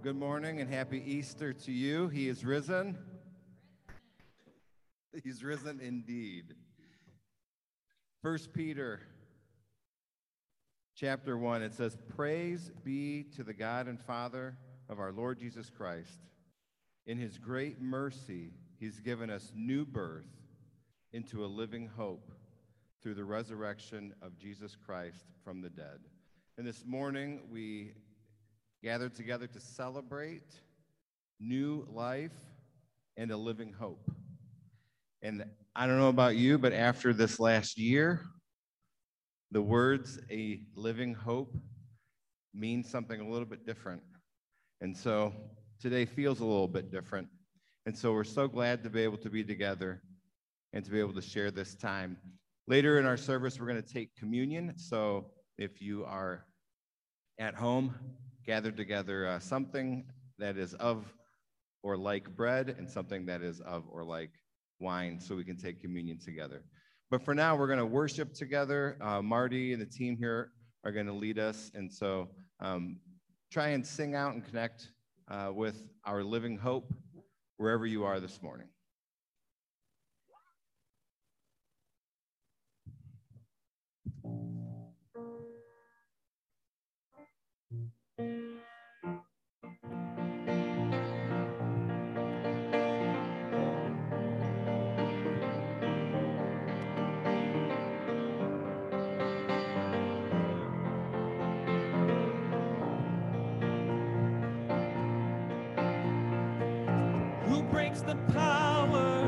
Well, good morning and happy Easter to you. He is risen. He's risen indeed. First Peter chapter 1 it says praise be to the God and Father of our Lord Jesus Christ. In his great mercy, he's given us new birth into a living hope through the resurrection of Jesus Christ from the dead. And this morning we gathered together to celebrate new life and a living hope. And I don't know about you, but after this last year, the words a living hope mean something a little bit different. And so today feels a little bit different. And so we're so glad to be able to be together and to be able to share this time. Later in our service, we're going to take communion. So if you are at home, gathered together uh, something that is of or like bread and something that is of or like wine so we can take communion together. But for now, we're going to worship together. Uh, Marty and the team here are going to lead us. And so um, try and sing out and connect uh, with our living hope wherever you are this morning. The power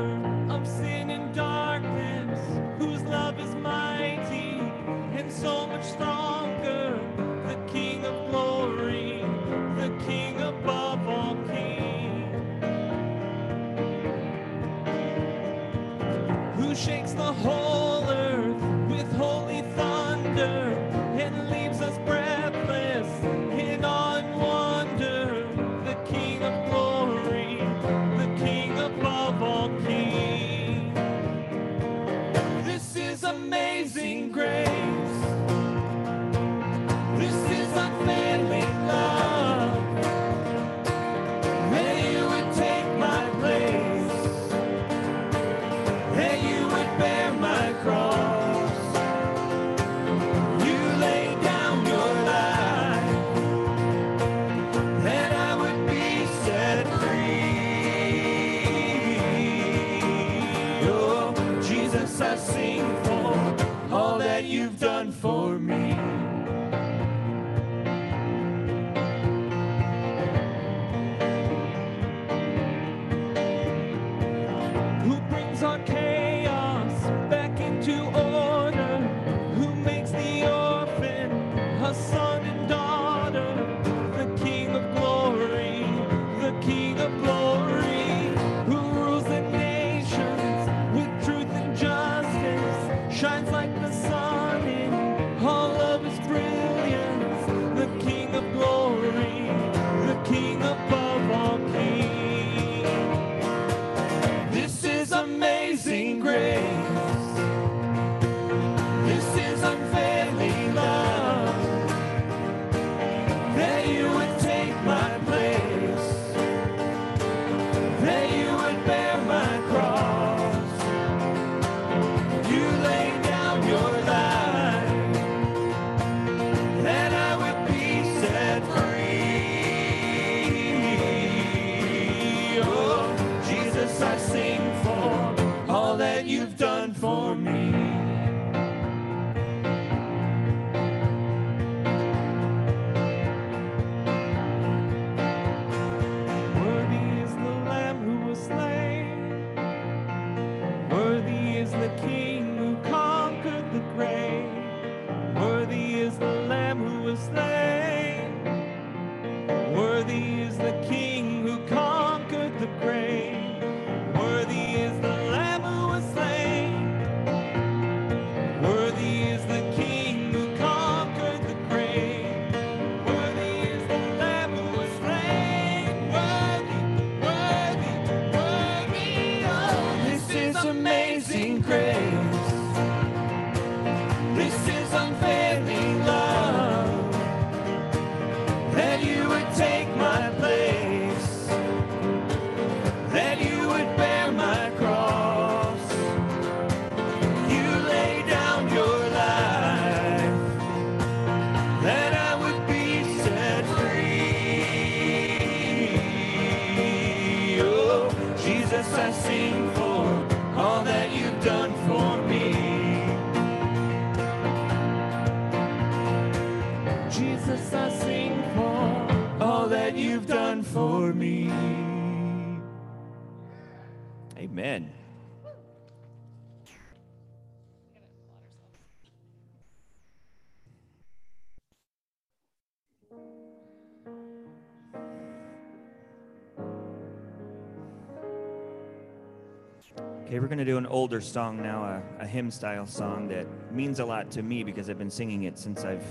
Okay, we're going to do an older song now, a, a hymn style song that means a lot to me because I've been singing it since I've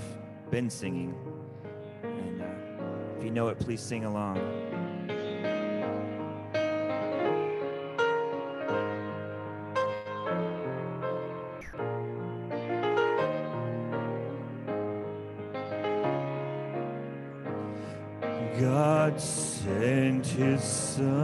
been singing. And uh, if you know it, please sing along. God sent his son.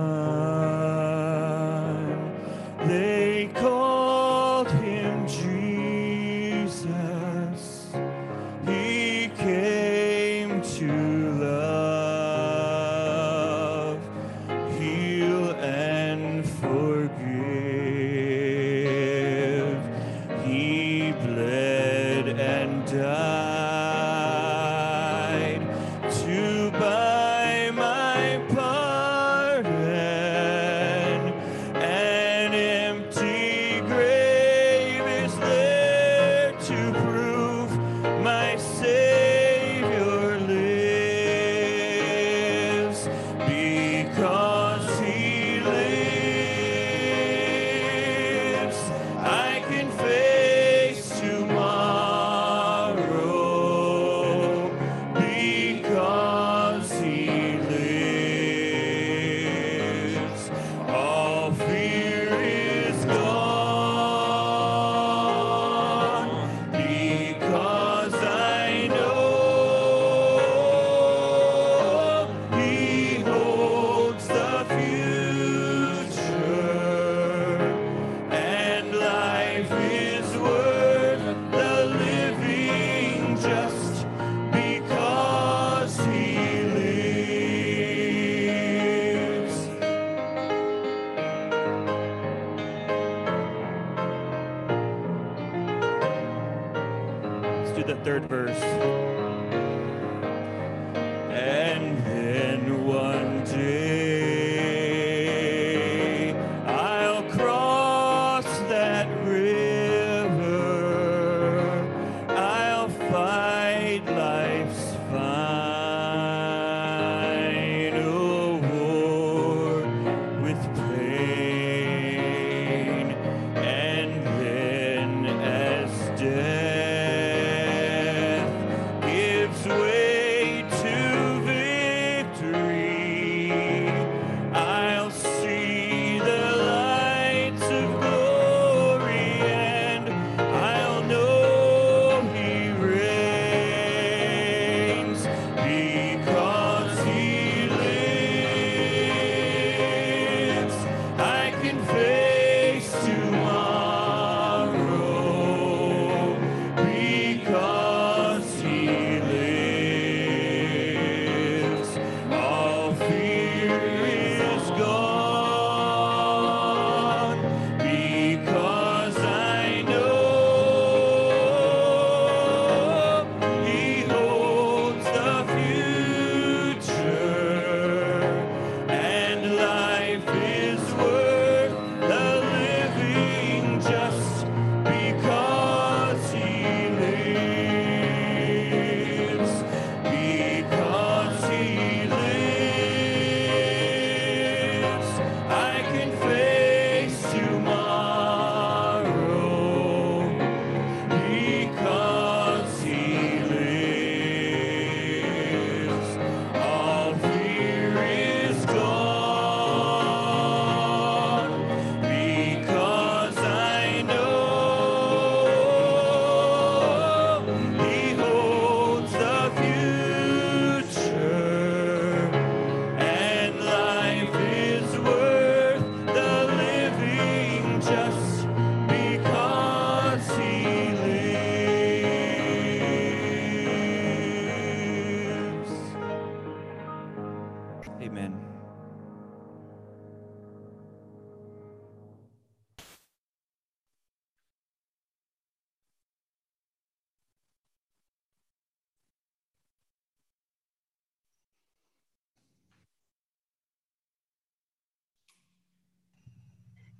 Third verse.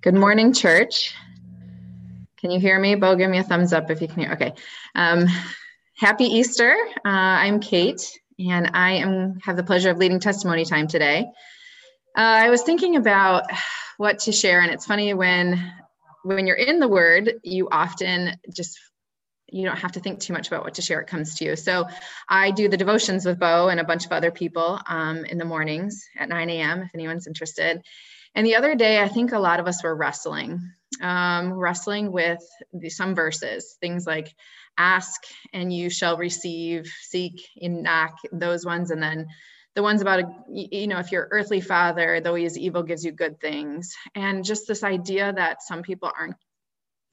Good morning, church. Can you hear me? Bo, give me a thumbs up if you can hear. Okay. Um, happy Easter. Uh, I'm Kate, and I am have the pleasure of leading testimony time today. Uh, I was thinking about what to share, and it's funny when when you're in the Word, you often just you don't have to think too much about what to share. It comes to you. So I do the devotions with Bo and a bunch of other people um, in the mornings at 9 a.m. If anyone's interested. And the other day, I think a lot of us were wrestling, um, wrestling with the, some verses, things like ask and you shall receive, seek and knock, those ones. And then the ones about, a, you know, if your earthly father, though he is evil, gives you good things. And just this idea that some people aren't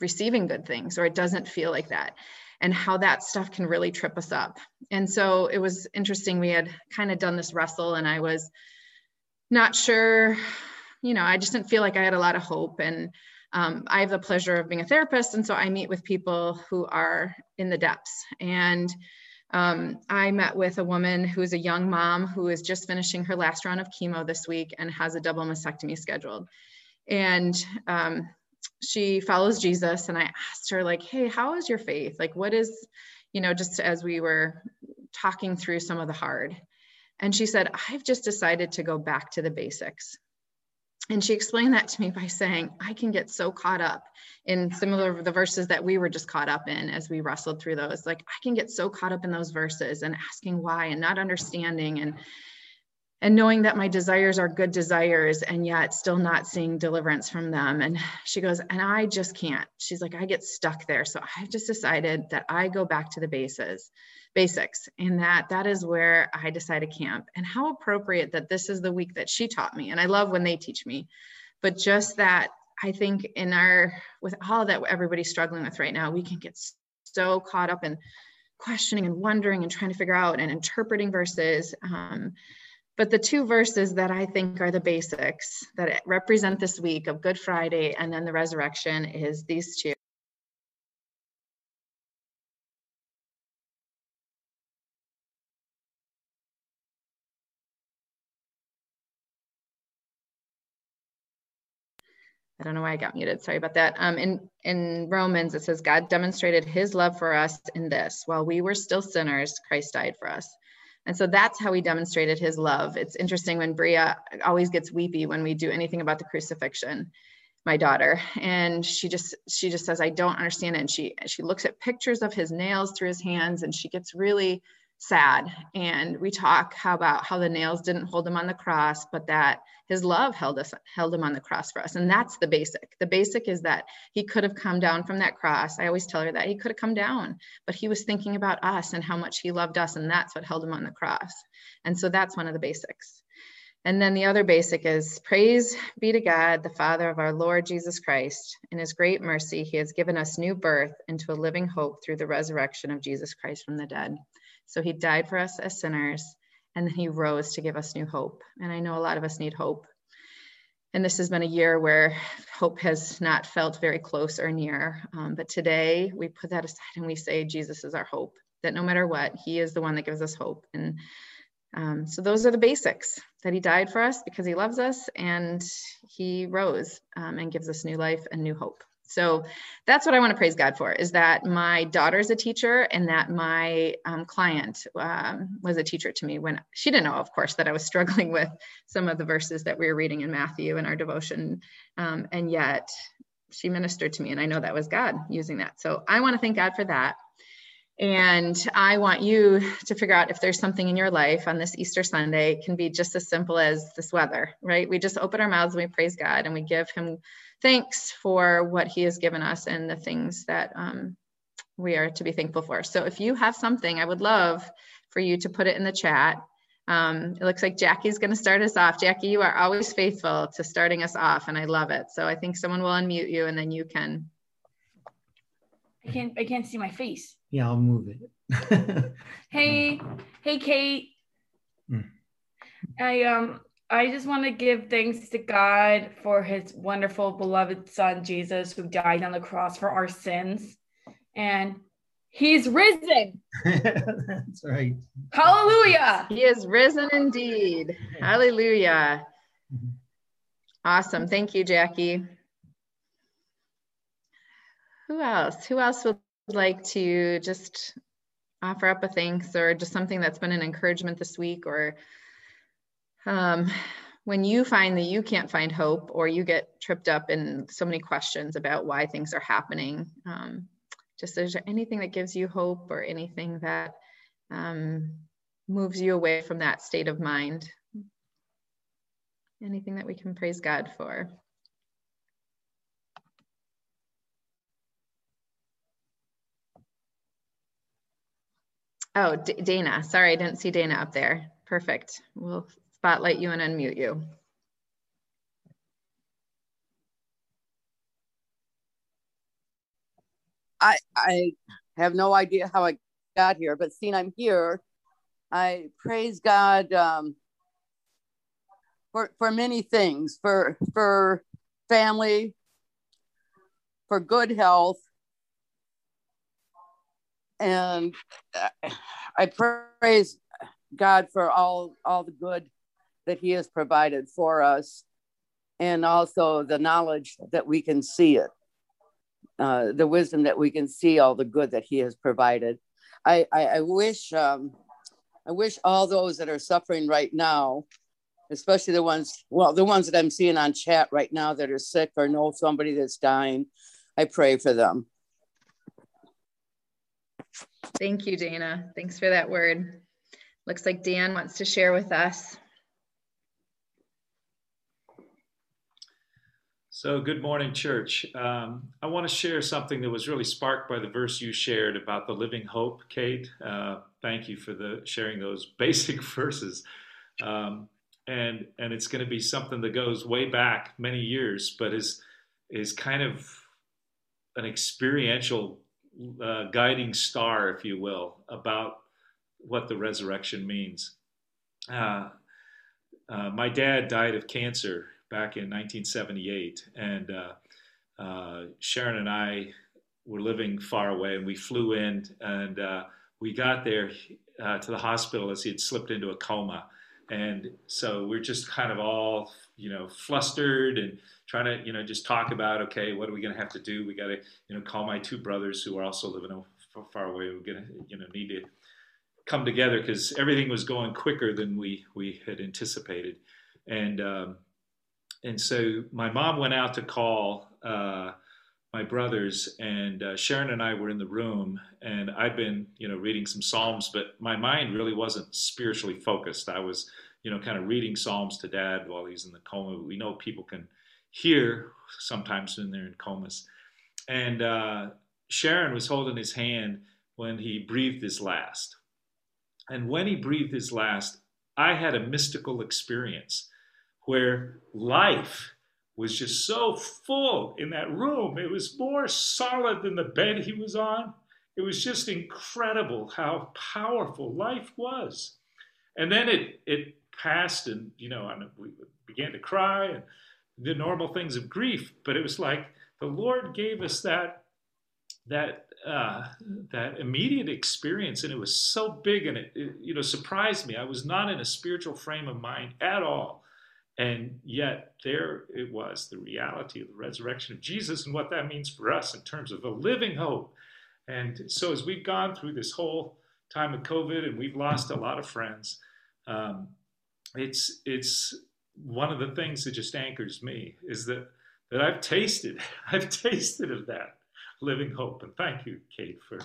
receiving good things or it doesn't feel like that and how that stuff can really trip us up. And so it was interesting. We had kind of done this wrestle and I was not sure you know, I just didn't feel like I had a lot of hope. And um, I have the pleasure of being a therapist. And so I meet with people who are in the depths. And um, I met with a woman who is a young mom who is just finishing her last round of chemo this week and has a double mastectomy scheduled. And um, she follows Jesus. And I asked her, like, hey, how is your faith? Like, what is, you know, just as we were talking through some of the hard. And she said, I've just decided to go back to the basics and she explained that to me by saying i can get so caught up in similar the verses that we were just caught up in as we wrestled through those. Like i can get so caught up in those verses and asking why and not understanding and and knowing that my desires are good desires and yet still not seeing deliverance from them. And she goes and i just can't. She's like i get stuck there. So i've just decided that i go back to the bases basics and that that is where i decided camp and how appropriate that this is the week that she taught me and i love when they teach me but just that i think in our with all that everybody's struggling with right now we can get so caught up in questioning and wondering and trying to figure out and interpreting verses um, but the two verses that I think are the basics that represent this week of Good Friday and then the resurrection is these two. I don't know why I got muted. Sorry about that. Um, in, in Romans, it says, God demonstrated his love for us in this while we were still sinners, Christ died for us. And so that's how he demonstrated his love. It's interesting when Bria always gets weepy when we do anything about the crucifixion, my daughter. And she just she just says, I don't understand it. And she she looks at pictures of his nails through his hands and she gets really sad. And we talk how about how the nails didn't hold him on the cross, but that his love held us held him on the cross for us. And that's the basic. The basic is that he could have come down from that cross. I always tell her that he could have come down, but he was thinking about us and how much he loved us. And that's what held him on the cross. And so that's one of the basics. And then the other basic is praise be to God, the Father of our Lord Jesus Christ. In his great mercy, he has given us new birth into a living hope through the resurrection of Jesus Christ from the dead. So he died for us as sinners, and then he rose to give us new hope. And I know a lot of us need hope. And this has been a year where hope has not felt very close or near. Um, but today we put that aside and we say, Jesus is our hope, that no matter what, he is the one that gives us hope. And um, so those are the basics that he died for us because he loves us and he rose um, and gives us new life and new hope. So that's what I want to praise God for is that my daughter's a teacher and that my um, client um, was a teacher to me when she didn't know, of course, that I was struggling with some of the verses that we were reading in Matthew in our devotion. Um, and yet she ministered to me, and I know that was God using that. So I want to thank God for that. And I want you to figure out if there's something in your life on this Easter Sunday, it can be just as simple as this weather, right? We just open our mouths and we praise God and we give Him thanks for what He has given us and the things that um, we are to be thankful for. So if you have something, I would love for you to put it in the chat. Um, it looks like Jackie's going to start us off. Jackie, you are always faithful to starting us off, and I love it. So I think someone will unmute you, and then you can. I can't. I can't see my face. Yeah, I'll move it. hey, hey, Kate. Mm. I um I just want to give thanks to God for his wonderful beloved son Jesus who died on the cross for our sins and he's risen. That's right. Hallelujah. He is risen indeed. Hallelujah. Awesome. Thank you, Jackie. who else? Who else would like to just offer up a thanks or just something that's been an encouragement this week or um, when you find that you can't find hope or you get tripped up in so many questions about why things are happening um, just is there anything that gives you hope or anything that um, moves you away from that state of mind anything that we can praise god for Oh, D Dana. Sorry, I didn't see Dana up there. Perfect. We'll spotlight you and unmute you. I I have no idea how I got here, but seeing I'm here, I praise God um, for for many things, for for family, for good health, and I praise God for all all the good that He has provided for us, and also the knowledge that we can see it, uh, the wisdom that we can see all the good that He has provided. I I, I wish um, I wish all those that are suffering right now, especially the ones well the ones that I'm seeing on chat right now that are sick or know somebody that's dying, I pray for them. Thank you, Dana. Thanks for that word. Looks like Dan wants to share with us. So, good morning, church. Um, I want to share something that was really sparked by the verse you shared about the living hope, Kate. Uh, thank you for the sharing those basic verses. Um, and and it's going to be something that goes way back many years, but is is kind of an experiential uh, guiding star, if you will, about what the resurrection means. Uh, uh, my dad died of cancer back in 1978, and uh, uh, Sharon and I were living far away, and we flew in, and uh, we got there to the hospital as he had slipped into a coma. And so we're just kind of all, you know, flustered and trying to, you know, just talk about, okay, what are we going to have to do? We got to, you know, call my two brothers who are also living far away. We're going to, you know, need to come together because everything was going quicker than we we had anticipated, and um, and so my mom went out to call uh, my brothers, and uh, Sharon and I were in the room, and I'd been you know reading some psalms, but my mind really wasn't spiritually focused. I was you know kind of reading psalms to Dad while he's in the coma. We know people can hear sometimes when they're in comas, and uh, Sharon was holding his hand when he breathed his last and when he breathed his last, I had a mystical experience where life was just so full in that room. It was more solid than the bed he was on. It was just incredible how powerful life was. And then it it passed, and you know, and we began to cry and the normal things of grief. But it was like the Lord gave us that that uh, that immediate experience, and it was so big, and it, it, you know surprised me. I was not in a spiritual frame of mind at all, and yet there it was, the reality of the resurrection of Jesus, and what that means for us in terms of a living hope. And so, as we've gone through this whole time of COVID, and we've lost a lot of friends, um, it's it's one of the things that just anchors me is that that I've tasted, I've tasted of that living hope. And thank you, Kate, for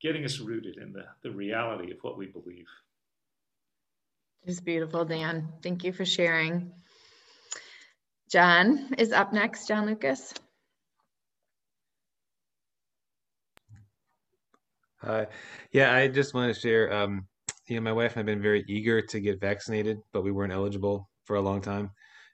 getting us rooted in the, the reality of what we believe. It's beautiful, Dan. Thank you for sharing. John is up next. John Lucas. Uh, yeah, I just want to share. Um, you know, my wife and I have been very eager to get vaccinated, but we weren't eligible for a long time,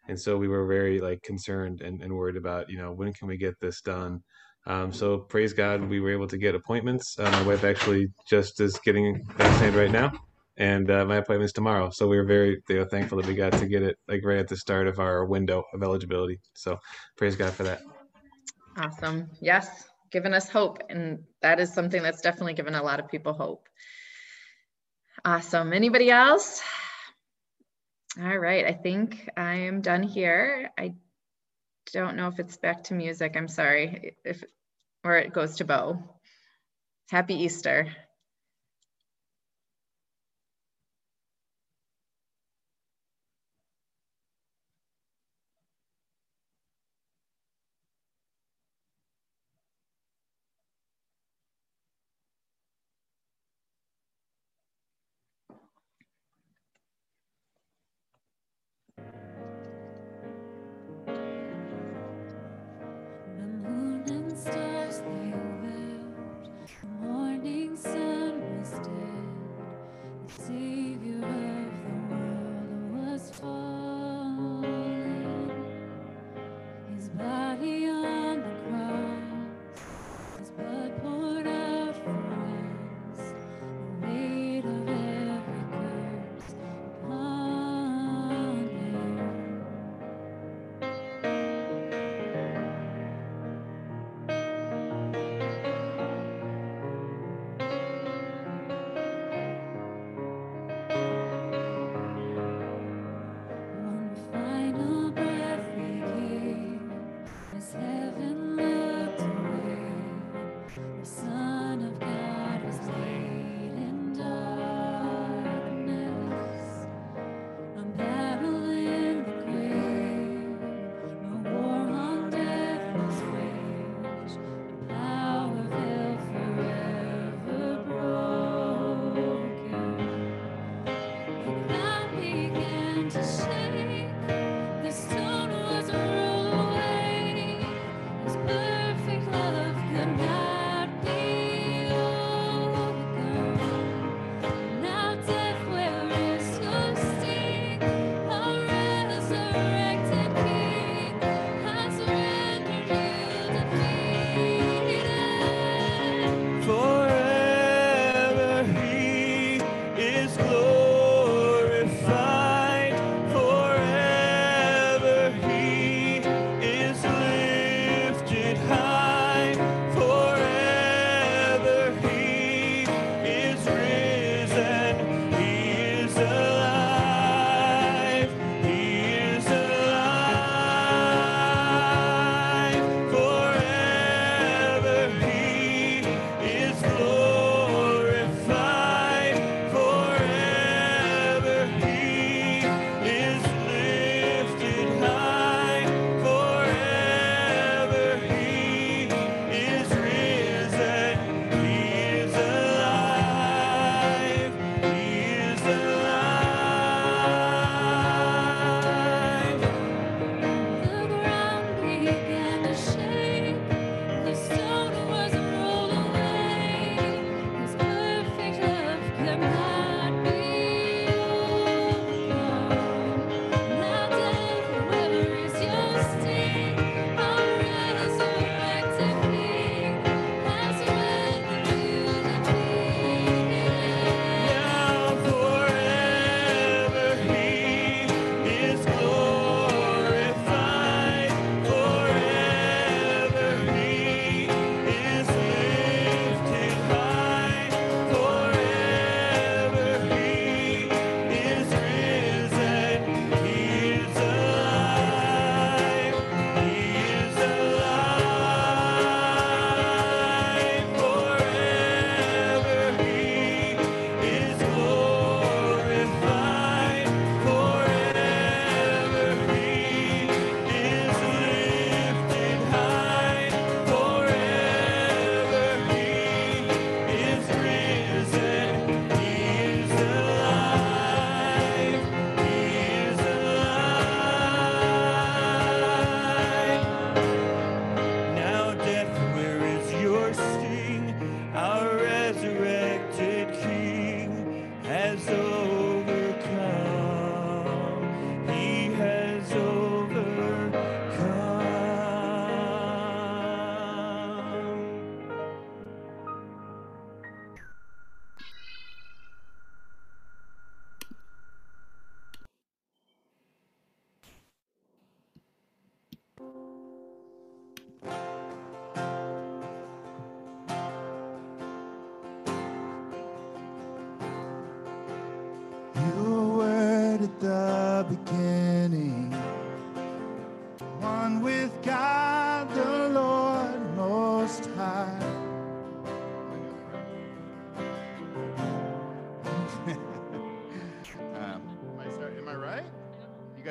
and so we were very like concerned and, and worried about, you know, when can we get this done? Um, so praise God, we were able to get appointments. Uh, my wife actually just is getting vaccinated right now, and uh, my appointment's tomorrow. So we were very thankful that we got to get it like right at the start of our window of eligibility. So praise God for that. Awesome. Yes, giving us hope, and that is something that's definitely given a lot of people hope. Awesome. Anybody else? All right, I think I am done here. I don't know if it's back to music. I'm sorry if or it goes to Bo. Happy Easter.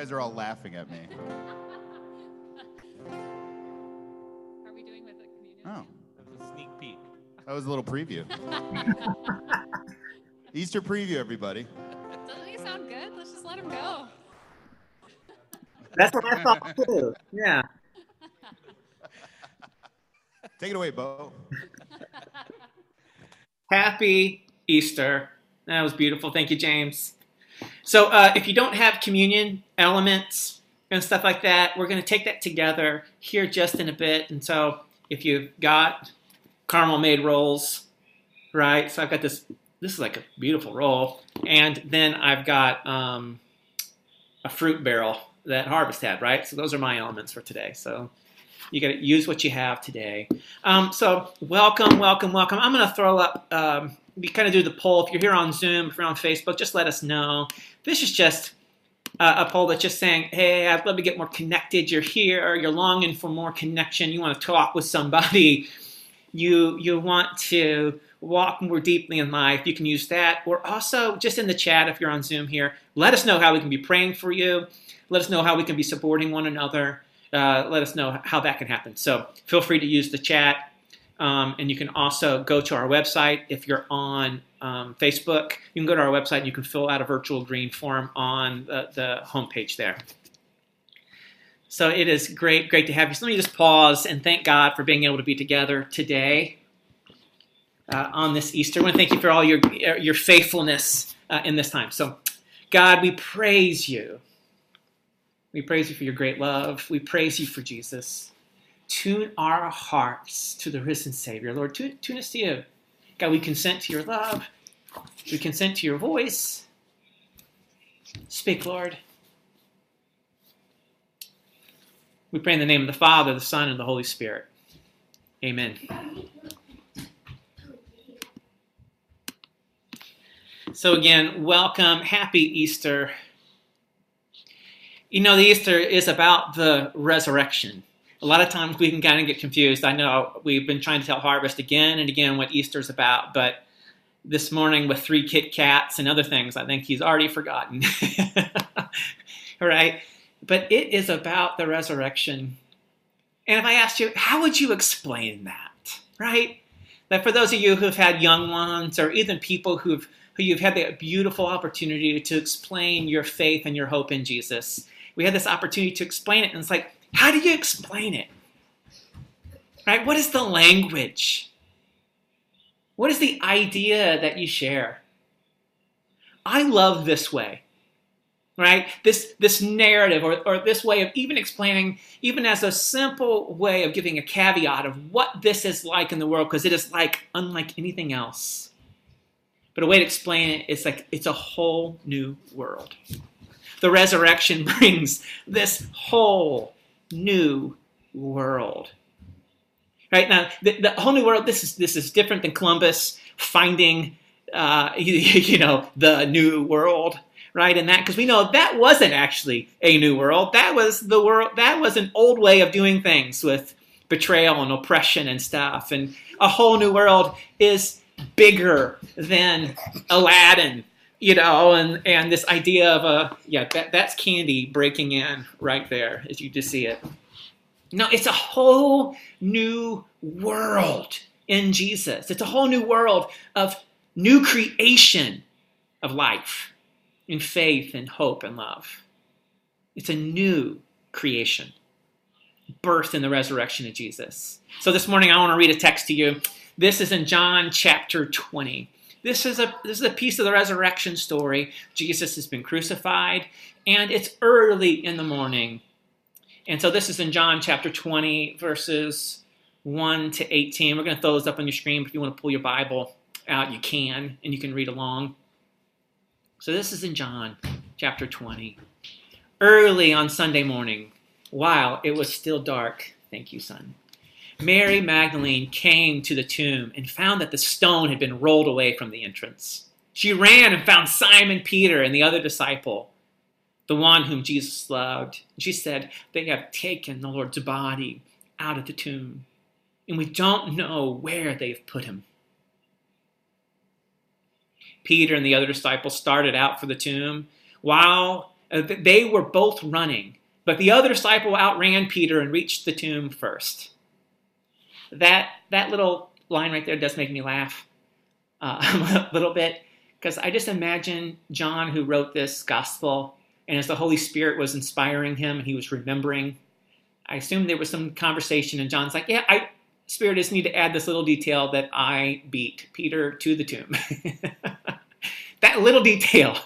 Guys are all laughing at me. Are we doing with the communion? Oh, That's a sneak peek. that was a little preview. Easter preview, everybody. Doesn't he sound good? Let's just let him go. That's what I thought too. Yeah. Take it away, Bo. Happy Easter. That was beautiful. Thank you, James. So, uh, if you don't have communion elements and stuff like that, we're going to take that together here just in a bit. And so, if you've got caramel made rolls, right? So, I've got this. This is like a beautiful roll, and then I've got um, a fruit barrel that Harvest had, right? So, those are my elements for today. So, you got to use what you have today. Um, so, welcome, welcome, welcome. I'm going to throw up. Um, we kind of do the poll. If you're here on Zoom, if you're on Facebook, just let us know. This is just uh, a poll that's just saying, "Hey, I'd love to get more connected. You're here. You're longing for more connection. You want to talk with somebody. You you want to walk more deeply in life. You can use that, or also just in the chat if you're on Zoom here. Let us know how we can be praying for you. Let us know how we can be supporting one another. Uh, let us know how that can happen. So feel free to use the chat. Um, and you can also go to our website if you're on um, Facebook. You can go to our website and you can fill out a virtual green form on the, the homepage there. So it is great, great to have you. So let me just pause and thank God for being able to be together today uh, on this Easter. I want to thank you for all your your faithfulness uh, in this time. So, God, we praise you. We praise you for your great love. We praise you for Jesus. Tune our hearts to the risen Savior. Lord, tune, tune us to you. God, we consent to your love. We consent to your voice. Speak, Lord. We pray in the name of the Father, the Son, and the Holy Spirit. Amen. So, again, welcome. Happy Easter. You know, the Easter is about the resurrection. A lot of times we can kind of get confused. I know we've been trying to tell Harvest again and again what Easter's about, but this morning with three Kit Kats and other things, I think he's already forgotten. right? But it is about the resurrection. And if I asked you, how would you explain that? Right? That for those of you who've had young ones or even people who've who you've had the beautiful opportunity to explain your faith and your hope in Jesus. We had this opportunity to explain it, and it's like, how do you explain it? Right? What is the language? What is the idea that you share? I love this way. Right? This this narrative or, or this way of even explaining, even as a simple way of giving a caveat of what this is like in the world, because it is like unlike anything else. But a way to explain it is like it's a whole new world. The resurrection brings this whole new world. Right now, the, the whole new world. This is this is different than Columbus finding, uh, you, you know, the new world. Right, and that because we know that wasn't actually a new world. That was the world. That was an old way of doing things with betrayal and oppression and stuff. And a whole new world is bigger than Aladdin, you know, and, and this idea of a, yeah, that, that's candy breaking in right there as you just see it. No, it's a whole new world in Jesus. It's a whole new world of new creation of life in faith and hope and love. It's a new creation, birth in the resurrection of Jesus. So this morning I want to read a text to you this is in John chapter 20. This is a this is a piece of the resurrection story. Jesus has been crucified, and it's early in the morning. And so this is in John chapter 20, verses 1 to 18. We're going to throw those up on your screen. If you want to pull your Bible out, you can, and you can read along. So this is in John chapter 20. Early on Sunday morning, while it was still dark. Thank you, son. Mary Magdalene came to the tomb and found that the stone had been rolled away from the entrance. She ran and found Simon Peter and the other disciple, the one whom Jesus loved. She said, They have taken the Lord's body out of the tomb, and we don't know where they've put him. Peter and the other disciple started out for the tomb. While uh, they were both running, but the other disciple outran Peter and reached the tomb first. That that little line right there does make me laugh uh, a little bit because I just imagine John, who wrote this gospel, and as the Holy Spirit was inspiring him and he was remembering, I assume there was some conversation, and John's like, "Yeah, I." Spirit just need to add this little detail that I beat Peter to the tomb. that little detail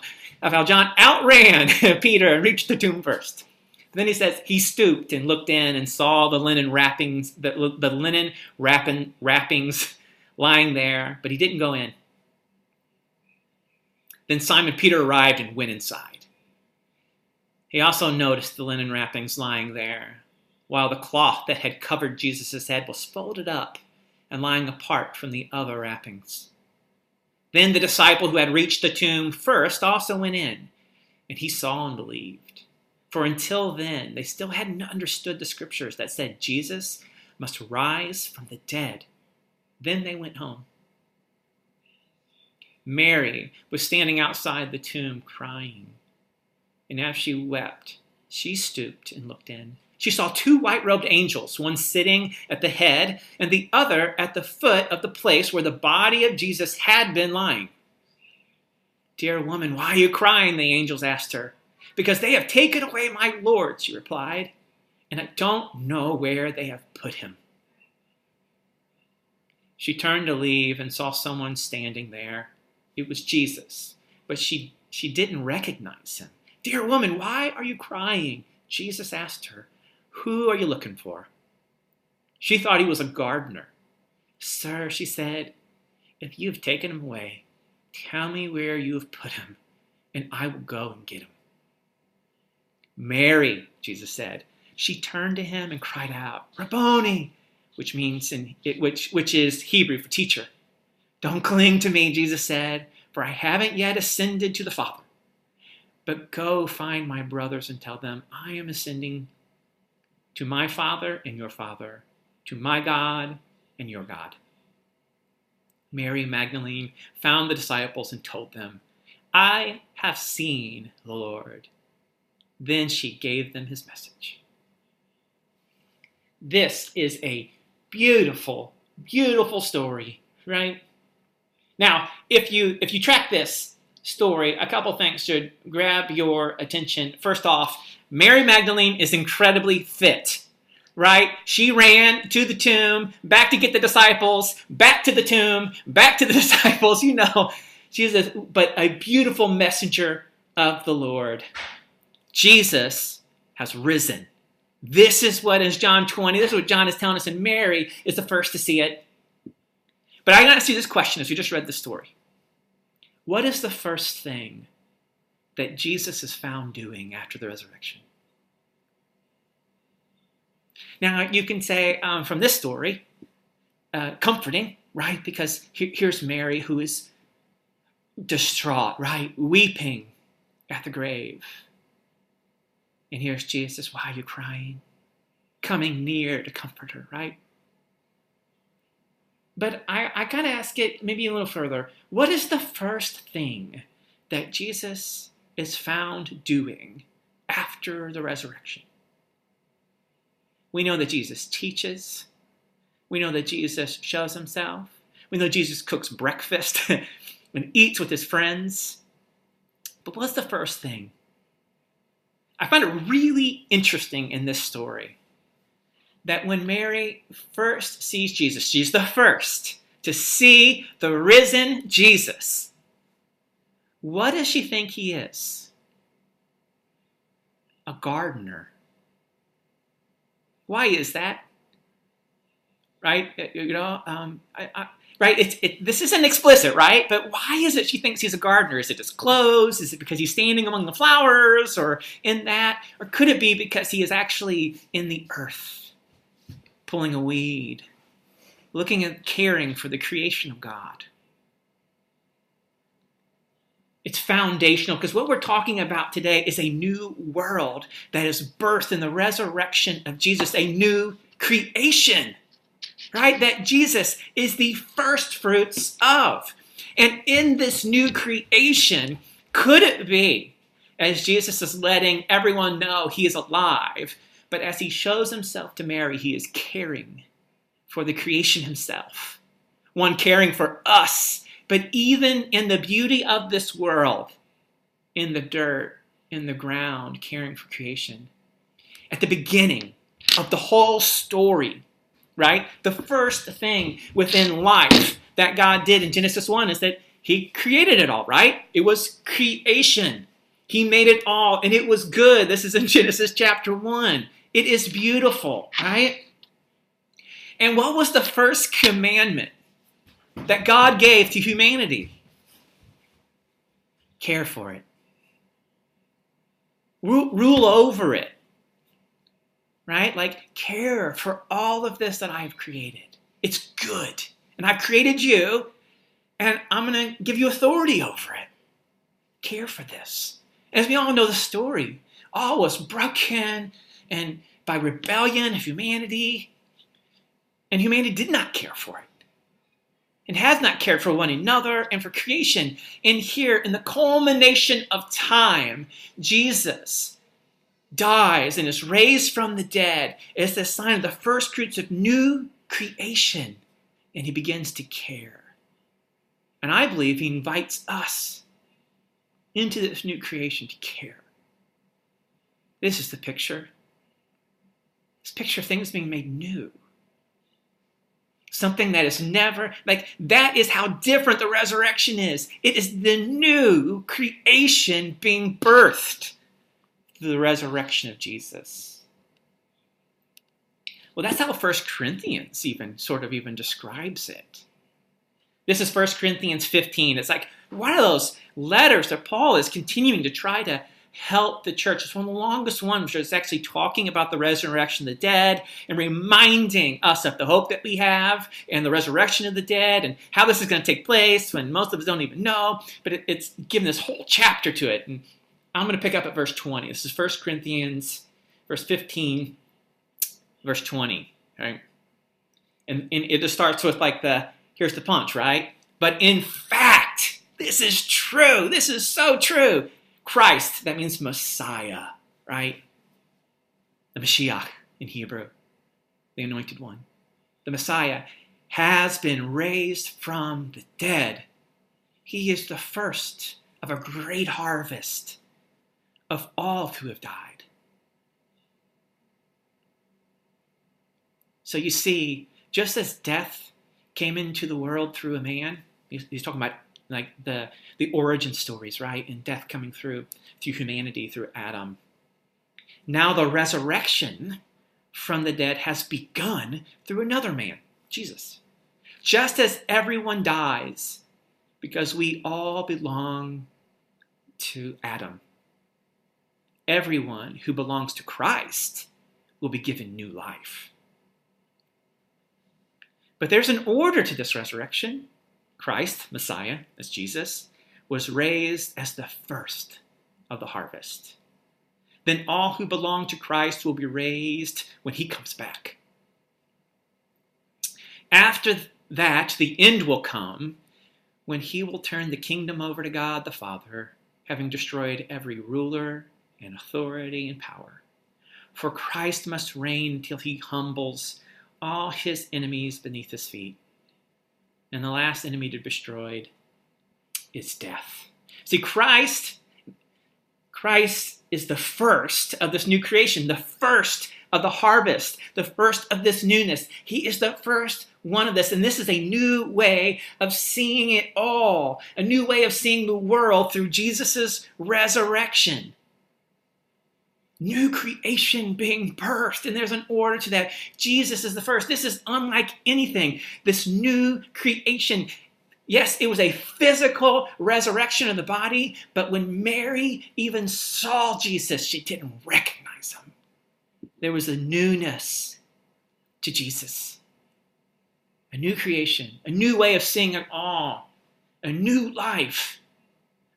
of how John outran Peter and reached the tomb first. Then he says he stooped and looked in and saw the linen wrappings, the, the linen wrapping, wrappings lying there, but he didn't go in. Then Simon Peter arrived and went inside. He also noticed the linen wrappings lying there, while the cloth that had covered Jesus' head was folded up and lying apart from the other wrappings. Then the disciple who had reached the tomb first also went in, and he saw and believed. For until then, they still hadn't understood the scriptures that said Jesus must rise from the dead. Then they went home. Mary was standing outside the tomb crying. And as she wept, she stooped and looked in. She saw two white robed angels, one sitting at the head and the other at the foot of the place where the body of Jesus had been lying. Dear woman, why are you crying? The angels asked her. Because they have taken away my Lord, she replied, and I don't know where they have put him. She turned to leave and saw someone standing there. It was Jesus, but she, she didn't recognize him. Dear woman, why are you crying? Jesus asked her. Who are you looking for? She thought he was a gardener. Sir, she said, if you have taken him away, tell me where you have put him, and I will go and get him. Mary, Jesus said. She turned to him and cried out, Rabboni, which means in which which is Hebrew for teacher. Don't cling to me, Jesus said, for I haven't yet ascended to the Father. But go find my brothers and tell them I am ascending to my Father and your Father, to my God and your God. Mary Magdalene found the disciples and told them, I have seen the Lord. Then she gave them his message. This is a beautiful, beautiful story, right? Now, if you if you track this story, a couple things should grab your attention. First off, Mary Magdalene is incredibly fit, right? She ran to the tomb, back to get the disciples, back to the tomb, back to the disciples. You know, she's a, but a beautiful messenger of the Lord. Jesus has risen. This is what is John 20. This is what John is telling us, and Mary is the first to see it. But I got to see this question as we just read the story. What is the first thing that Jesus is found doing after the resurrection? Now, you can say um, from this story, uh, comforting, right? Because he- here's Mary who is distraught, right? Weeping at the grave. And here's Jesus, why are you crying? Coming near to comfort her, right? But I, I gotta ask it maybe a little further. What is the first thing that Jesus is found doing after the resurrection? We know that Jesus teaches. We know that Jesus shows himself. We know Jesus cooks breakfast and eats with his friends. But what's the first thing? I find it really interesting in this story that when Mary first sees Jesus, she's the first to see the risen Jesus. What does she think he is? A gardener. Why is that? Right? You know, um, I, I, right? It's it, this isn't explicit, right? But why is it she thinks he's a gardener? Is it his clothes? Is it because he's standing among the flowers, or in that, or could it be because he is actually in the earth, pulling a weed, looking at caring for the creation of God? It's foundational because what we're talking about today is a new world that is birthed in the resurrection of Jesus, a new creation right? That Jesus is the first fruits of. And in this new creation, could it be, as Jesus is letting everyone know he is alive. But as he shows himself to Mary, he is caring for the creation himself, one caring for us. But even in the beauty of this world, in the dirt, in the ground, caring for creation, at the beginning of the whole story, right? The first thing within life that God did in Genesis 1 is that He created it all, right? It was creation. He made it all, and it was good. This is in Genesis chapter 1. It is beautiful, right? And what was the first commandment that God gave to humanity? Care for it, rule over it, right? Like, care for all of this that I've created. It's good. And I've created you, and I'm going to give you authority over it. Care for this. As we all know the story, all was broken and by rebellion of humanity, and humanity did not care for it. And has not cared for one another and for creation. And here, in the culmination of time, Jesus dies and is raised from the dead as the sign of the first fruits of new creation. And he begins to care. And I believe he invites us into this new creation to care. This is the picture. This picture of things being made new. Something that is never, like, that is how different the resurrection is. It is the new creation being birthed the resurrection of Jesus. Well, that's how 1 Corinthians even sort of even describes it. This is 1 Corinthians 15. It's like one of those letters that Paul is continuing to try to help the church. It's one of the longest ones where it's actually talking about the resurrection of the dead and reminding us of the hope that we have and the resurrection of the dead and how this is going to take place when most of us don't even know. But it, it's given this whole chapter to it. And I'm going to pick up at verse 20. This is 1 Corinthians, verse 15, verse 20. Right? And, and it just starts with like the here's the punch, right? But in fact, this is true. This is so true. Christ, that means Messiah, right? The Mashiach in Hebrew, the anointed one. The Messiah has been raised from the dead. He is the first of a great harvest of all who have died. So you see, just as death came into the world through a man, he's, talking about like the the origin stories, right? And death coming through through humanity through Adam. Now the resurrection from the dead has begun through another man, Jesus. Just as everyone dies because we all belong to Adam. Everyone who belongs to Christ will be given new life. But there's an order to this resurrection. Christ, Messiah, as Jesus, was raised as the first of the harvest. Then all who belong to Christ will be raised when he comes back. After that, the end will come when he will turn the kingdom over to God the Father, having destroyed every ruler and authority and power. For Christ must reign until he humbles all his enemies beneath his feet. And the last enemy to be destroyed is death. See, Christ, Christ is the first of this new creation, the first of the harvest, the first of this newness. He is the first one of this. And this is a new way of seeing it all, a new way of seeing the world through Jesus' resurrection new creation being birthed, and there's an order to that. Jesus is the first. This is unlike anything. This new creation. Yes, it was a physical resurrection of the body, but when Mary even saw Jesus, she didn't recognize him. There was a newness to Jesus, a new creation, a new way of seeing it all, a new life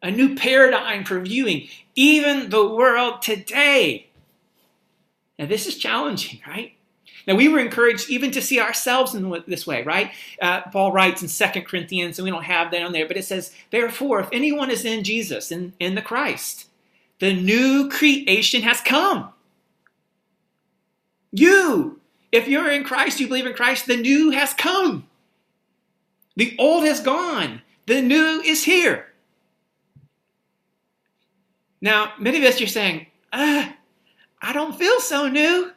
a new paradigm for viewing even the world today. Now, this is challenging, right? Now, we were encouraged even to see ourselves in this way, right? Uh, Paul writes in Second Corinthians, and we don't have that on there, but it says, Therefore, if anyone is in Jesus, in, in the Christ, the new creation has come. You, if you're in Christ, you believe in Christ, the new has come. The old has gone, the new is here. Now, many of us are saying, ah, I don't feel so new.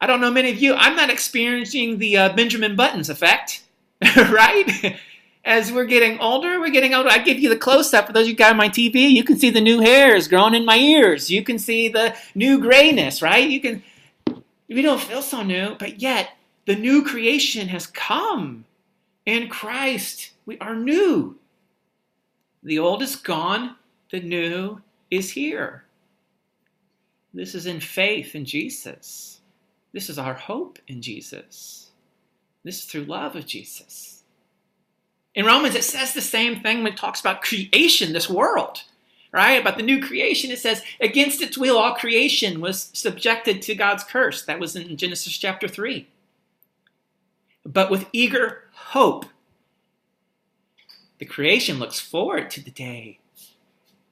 I don't know many of you, I'm not experiencing the uh, Benjamin Buttons effect, right? As we're getting older, we're getting older. I give you the close up for those of you got on my TV. You can see the new hairs growing in my ears. You can see the new grayness, right? You can, we don't feel so new, but yet the new creation has come in Christ. We are new. The old is gone, the new is here. This is in faith in Jesus. This is our hope in Jesus. This is through love of Jesus. In Romans, it says the same thing when it talks about creation, this world, right? About the new creation, it says, against its will, all creation was subjected to God's curse. That was in Genesis chapter 3. But with eager hope, the creation looks forward to the day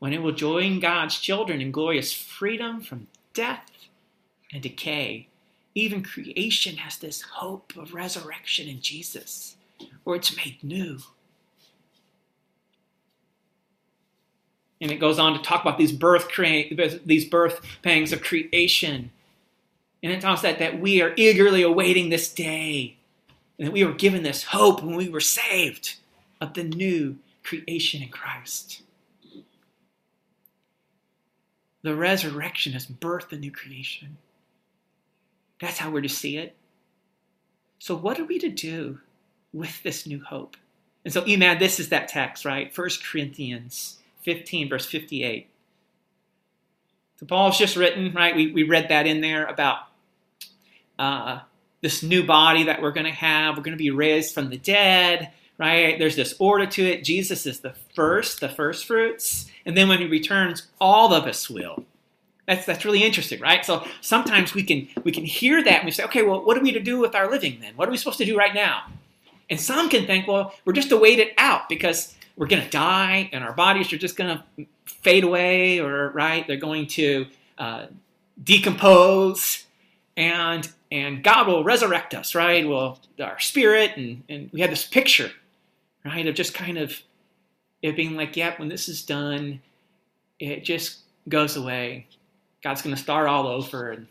when it will join God's children in glorious freedom from death and decay. Even creation has this hope of resurrection in Jesus, where it's made new. And it goes on to talk about these birth these birth pangs of creation. And it talks that, that we are eagerly awaiting this day, and that we were given this hope when we were saved of the new creation in Christ. The resurrection has birthed a new creation. That's how we're to see it. So, what are we to do with this new hope? And so, Emad, this is that text, right? 1 Corinthians 15, verse 58. So, Paul's just written, right? We, we read that in there about uh, this new body that we're going to have. We're going to be raised from the dead, right? There's this order to it. Jesus is the first, the first fruits. And then when he returns, all of us will. That's, that's really interesting, right? So sometimes we can we can hear that and we say, okay, well, what are we to do with our living then? What are we supposed to do right now? And some can think, well, we're just to wait it out because we're going to die and our bodies are just going to fade away, or right, they're going to uh, decompose, and and God will resurrect us, right? Well, our spirit, and and we have this picture, right, of just kind of it being like, yep, when this is done, it just goes away. God's going to start all over. And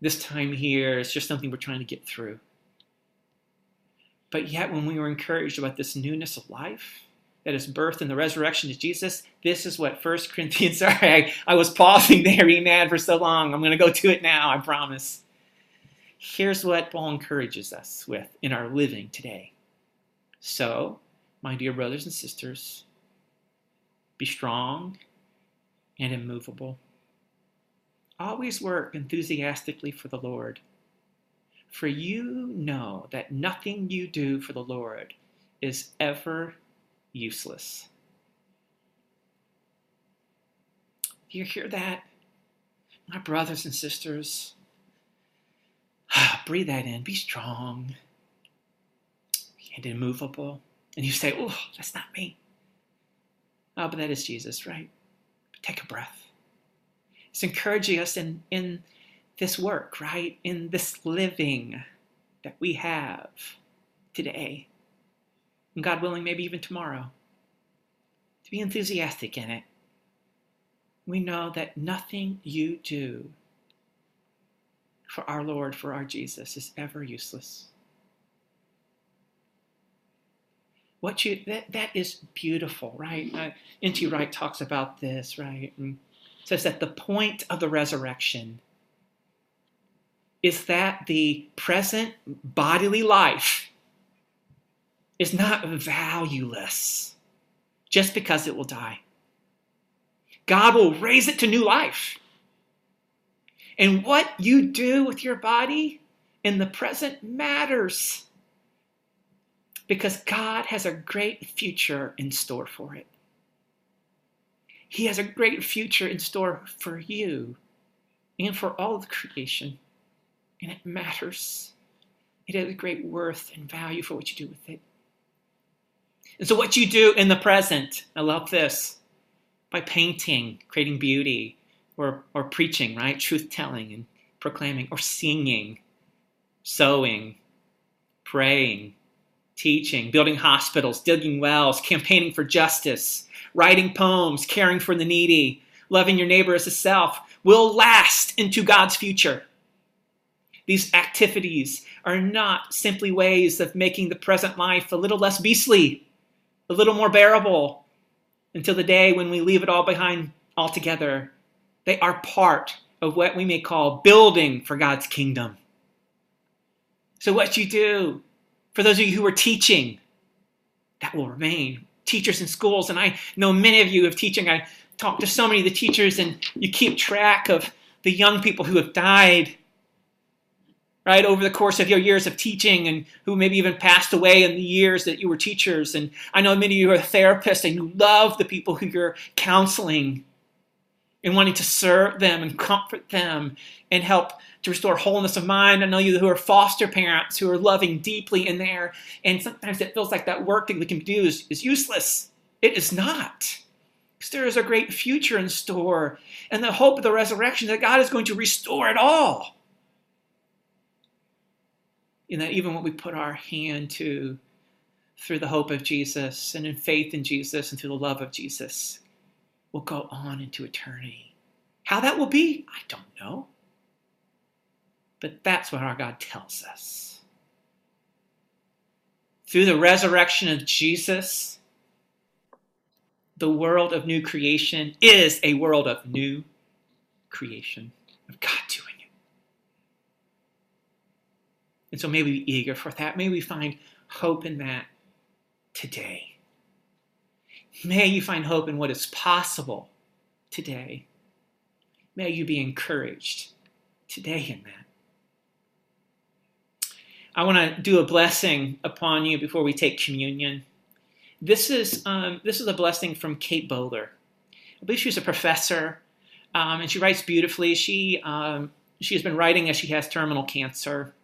this time here, it's just something we're trying to get through. But yet, when we were encouraged about this newness of life, that is birth in the resurrection of Jesus, this is what 1 Corinthians, sorry, I, I was pausing there, being mad for so long. I'm going to go to it now, I promise. Here's what Paul encourages us with in our living today. So, my dear brothers and sisters, be strong and immovable. Always work enthusiastically for the Lord. For you know that nothing you do for the Lord is ever useless. Do you hear that? My brothers and sisters, breathe that in. Be strong and immovable. And you say, oh, that's not me. Oh, but that is Jesus, right? Take a breath. It's encouraging us in, in this work, right? In this living that we have today. And God willing, maybe even tomorrow. To be enthusiastic in it. We know that nothing you do for our Lord, for our Jesus, is ever useless. What you that that is beautiful, right? Uh, N.T. Wright talks about this, right? And says that the point of the resurrection is that the present bodily life is not valueless just because it will die. God will raise it to new life. And what you do with your body in the present matters because God has a great future in store for it. He has a great future in store for you and for all of creation. And it matters. It has great worth and value for what you do with it. And so, what you do in the present, I love this. by painting, creating beauty, or, or preaching, right? Truth telling and proclaiming, or singing, sewing, praying, teaching, building hospitals, digging wells, campaigning for justice, writing poems, caring for the needy, loving your neighbor as a self will last into God's future. These activities are not simply ways of making the present life a little less beastly, a little more bearable, until the day when we leave it all behind altogether. They are part of what we may call building for God's kingdom. So, what you do, for those of you who are teaching, that will remain. Teachers in schools, and I know many of you have teaching. I talk to so many of the teachers, and you keep track of the young people who have died, right, over the course of your years of teaching, and who maybe even passed away in the years that you were teachers. And I know many of you are therapists, and you love the people who you're counseling and wanting to serve them and comfort them and help to restore wholeness of mind. I know you who are foster parents who are loving deeply in there, and sometimes it feels like that work that we can do is, is useless. It is not. Because there is a great future in store and the hope of the resurrection that God is going to restore it all. And that even what we put our hand to through the hope of Jesus and in faith in Jesus and through the love of Jesus will go on into eternity. How that will be, I don't know. But that's what our God tells us. Through the resurrection of Jesus, the world of new creation is a world of new creation, of God doing it. And so may we be eager for that. May we find hope in that today. May you find hope in what is possible today. May you be encouraged today in that. I want to do a blessing upon you before we take communion. This is um, this is a blessing from Kate Bowler. I believe she's a professor, um, and she writes beautifully. She um, she has been writing as she has terminal cancer.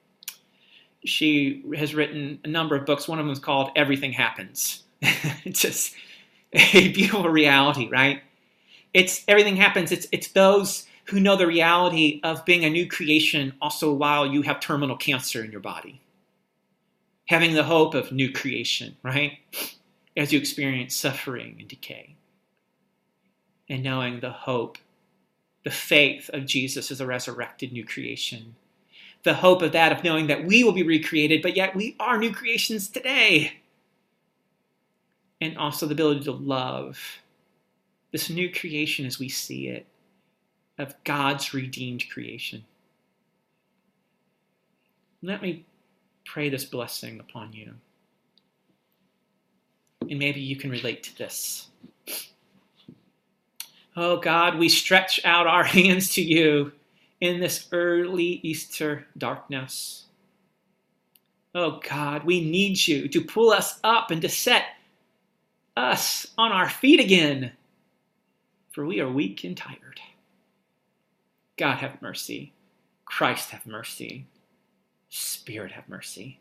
She has written a number of books. One of them is called "Everything Happens." just a beautiful reality, right? It's everything happens. It's it's those who know the reality of being a new creation also while you have terminal cancer in your body. Having the hope of new creation, right? As you experience suffering and decay. And knowing the hope, the faith of Jesus as a resurrected new creation. The hope of that, of knowing that we will be recreated, but yet we are new creations today. And also the ability to love this new creation as we see it of God's redeemed creation. Let me pray this blessing upon you. And maybe you can relate to this. Oh God, we stretch out our hands to you in this early Easter darkness. Oh God, we need you to pull us up and to set us on our feet again, for we are weak and tired. God have mercy. Christ have mercy. Spirit have mercy.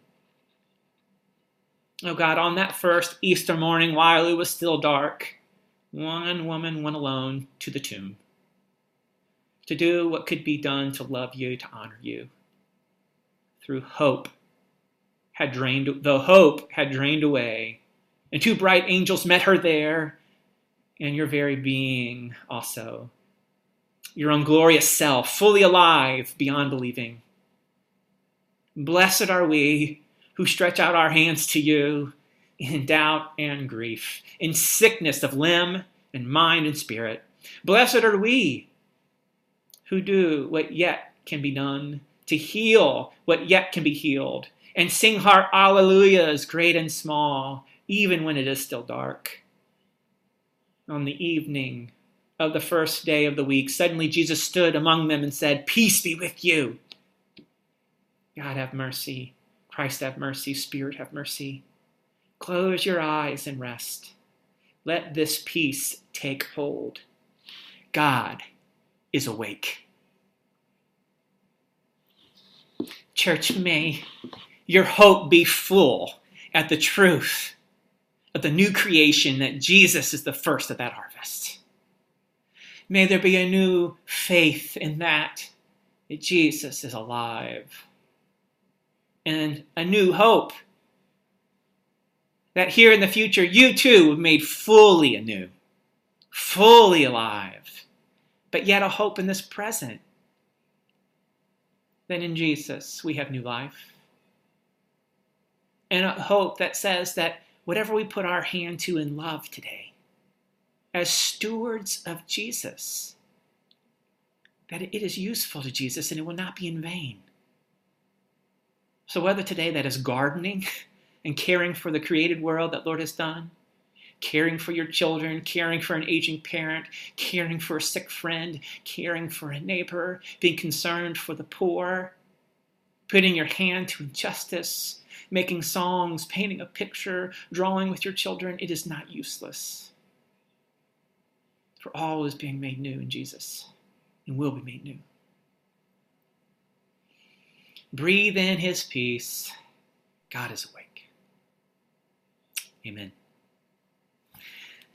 Oh God, on that first Easter morning, while it was still dark, one woman went alone to the tomb to do what could be done to love you, to honor you. Through hope had drained, though hope had drained away, and two bright angels met her there, and your very being also your own glorious self, fully alive beyond believing. Blessed are we who stretch out our hands to you in doubt and grief, in sickness of limb and mind and spirit. Blessed are we who do what yet can be done, to heal what yet can be healed, and sing heart alleluias, great and small, even when it is still dark. On the evening of the first day of the week, suddenly Jesus stood among them and said, Peace be with you. God have mercy. Christ have mercy. Spirit have mercy. Close your eyes and rest. Let this peace take hold. God is awake. Church, may your hope be full at the truth of the new creation that Jesus is the first of that harvest. May there be a new faith in that, that Jesus is alive. And a new hope that here in the future you too will be made fully anew, fully alive, but yet a hope in this present. That in Jesus we have new life. And a hope that says that whatever we put our hand to in love today, as stewards of Jesus, that it is useful to Jesus and it will not be in vain. So, whether today that is gardening and caring for the created world that Lord has done, caring for your children, caring for an aging parent, caring for a sick friend, caring for a neighbor, being concerned for the poor, putting your hand to injustice, making songs, painting a picture, drawing with your children, it is not useless. For all is being made new in Jesus and will be made new. Breathe in his peace. God is awake. Amen.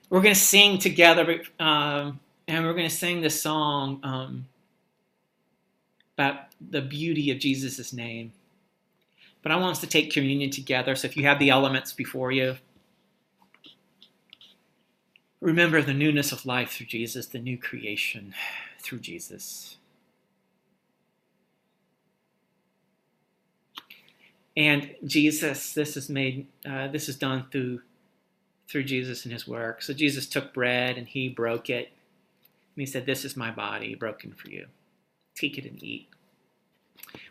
We're going to sing together, um, and we're going to sing this song um, about the beauty of Jesus' name. But I want us to take communion together. So if you have the elements before you, remember the newness of life through Jesus, the new creation through Jesus. And Jesus, this is made, uh, this is done through through Jesus and his work. So Jesus took bread and he broke it. And he said, This is my body broken for you. Take it and eat.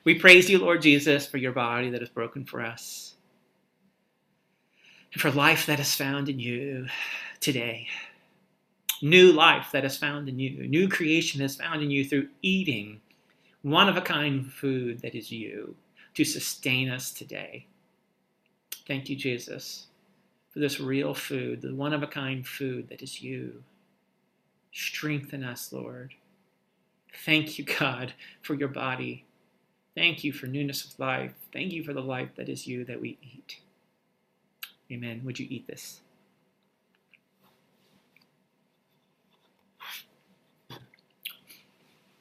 We praise you, Lord Jesus, for your body that is broken for us and for life that is found in you today. New life that is found in you. New creation is found in you through eating one of a kind food that is you to sustain us today. Thank you, Jesus for this real food, the one of a kind food that is you. Strengthen us, Lord. Thank you, God, for your body. Thank you for newness of life. Thank you for the life that is you that we eat. Amen. Would you eat this?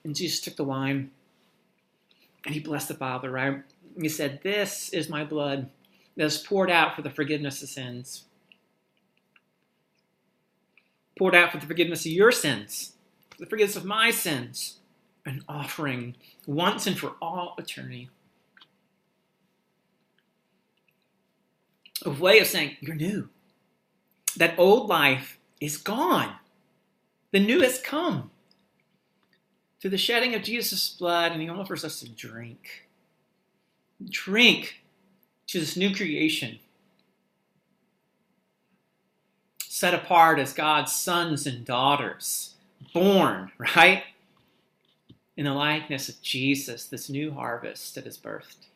And Jesus took the wine and he blessed the Father, right? He said, This is my blood that is poured out for the forgiveness of sins. Poured out for the forgiveness of your sins, the forgiveness of my sins, an offering once and for all eternity. A way of saying, You're new. That old life is gone. The new has come. Through the shedding of Jesus' blood, and He offers us a drink. Drink to this new creation, set apart as God's sons and daughters, born, right? In the likeness of Jesus, this new harvest that is birthed.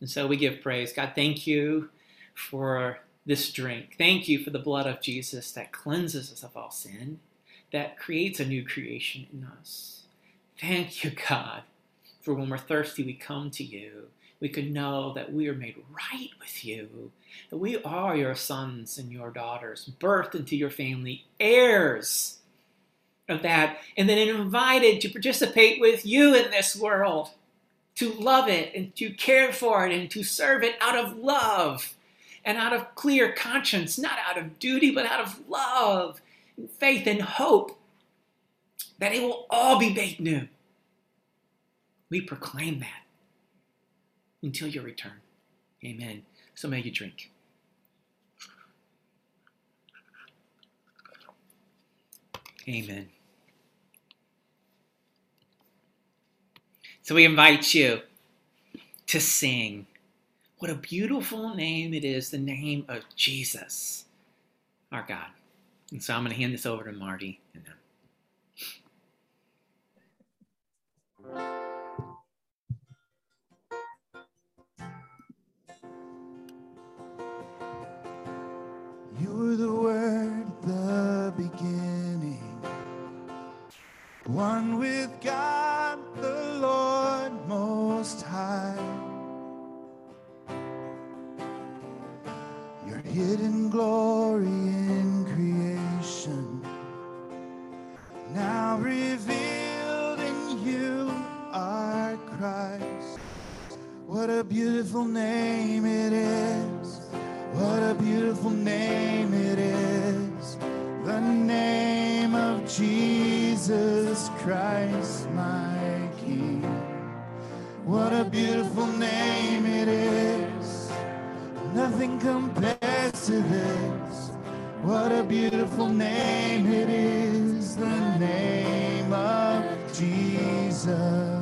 And so we give praise. God, thank you for this drink. Thank you for the blood of Jesus that cleanses us of all sin, that creates a new creation in us. Thank you, God, for when we're thirsty, we come to you we can know that we are made right with you, that we are your sons and your daughters, birthed into your family, heirs of that, and then invited to participate with you in this world, to love it and to care for it and to serve it out of love and out of clear conscience, not out of duty, but out of love, and faith, and hope that it will all be made new. We proclaim that until your return. Amen. So may you drink. Amen. So we invite you to sing. What a beautiful name it is, the name of Jesus, our God. And so I'm going to hand this over to Marty and them. You were the word the beginning, one with God Lord Most High. Your hidden glory in creation, now revealed in you, our Christ. What a beautiful name it is! What a beautiful name it is! The name of Jesus Christ, my what a beautiful name it is. Nothing compares to this. What a beautiful name it is. The name of Jesus.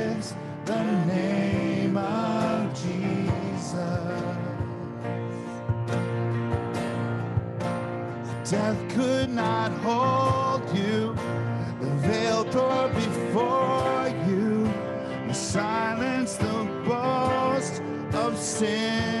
Death could not hold you. The veil tore before you. You silenced the boast of sin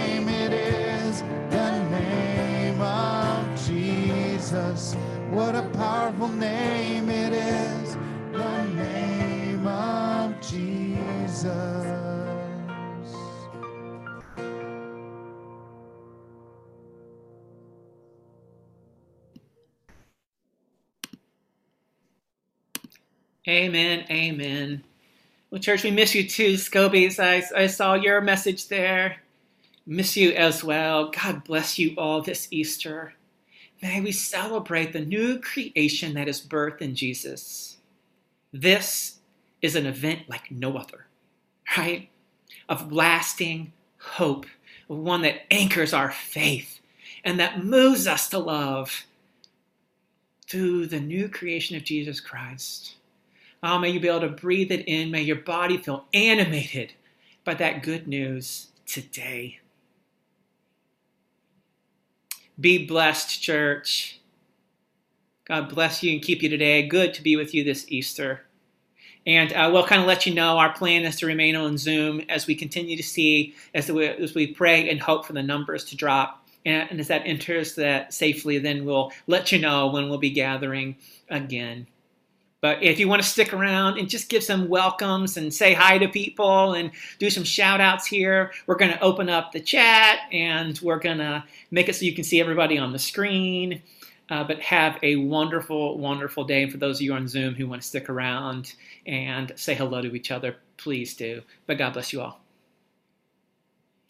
What a powerful name it is. The name of Jesus. Amen. Amen. Well, church, we miss you too, Scobies. I, I saw your message there. Miss you as well. God bless you all this Easter. May we celebrate the new creation that is birthed in Jesus. This is an event like no other, right? Of lasting hope, one that anchors our faith and that moves us to love through the new creation of Jesus Christ. Oh, may you be able to breathe it in. May your body feel animated by that good news today. Be blessed, church. God bless you and keep you today. Good to be with you this Easter. And uh, we'll kind of let you know our plan is to remain on Zoom as we continue to see, as we, as we pray and hope for the numbers to drop. And, and as that enters that safely, then we'll let you know when we'll be gathering again. But if you want to stick around and just give some welcomes and say hi to people and do some shout outs here, we're going to open up the chat and we're going to make it so you can see everybody on the screen. Uh, but have a wonderful, wonderful day. And for those of you on Zoom who want to stick around and say hello to each other, please do. But God bless you all.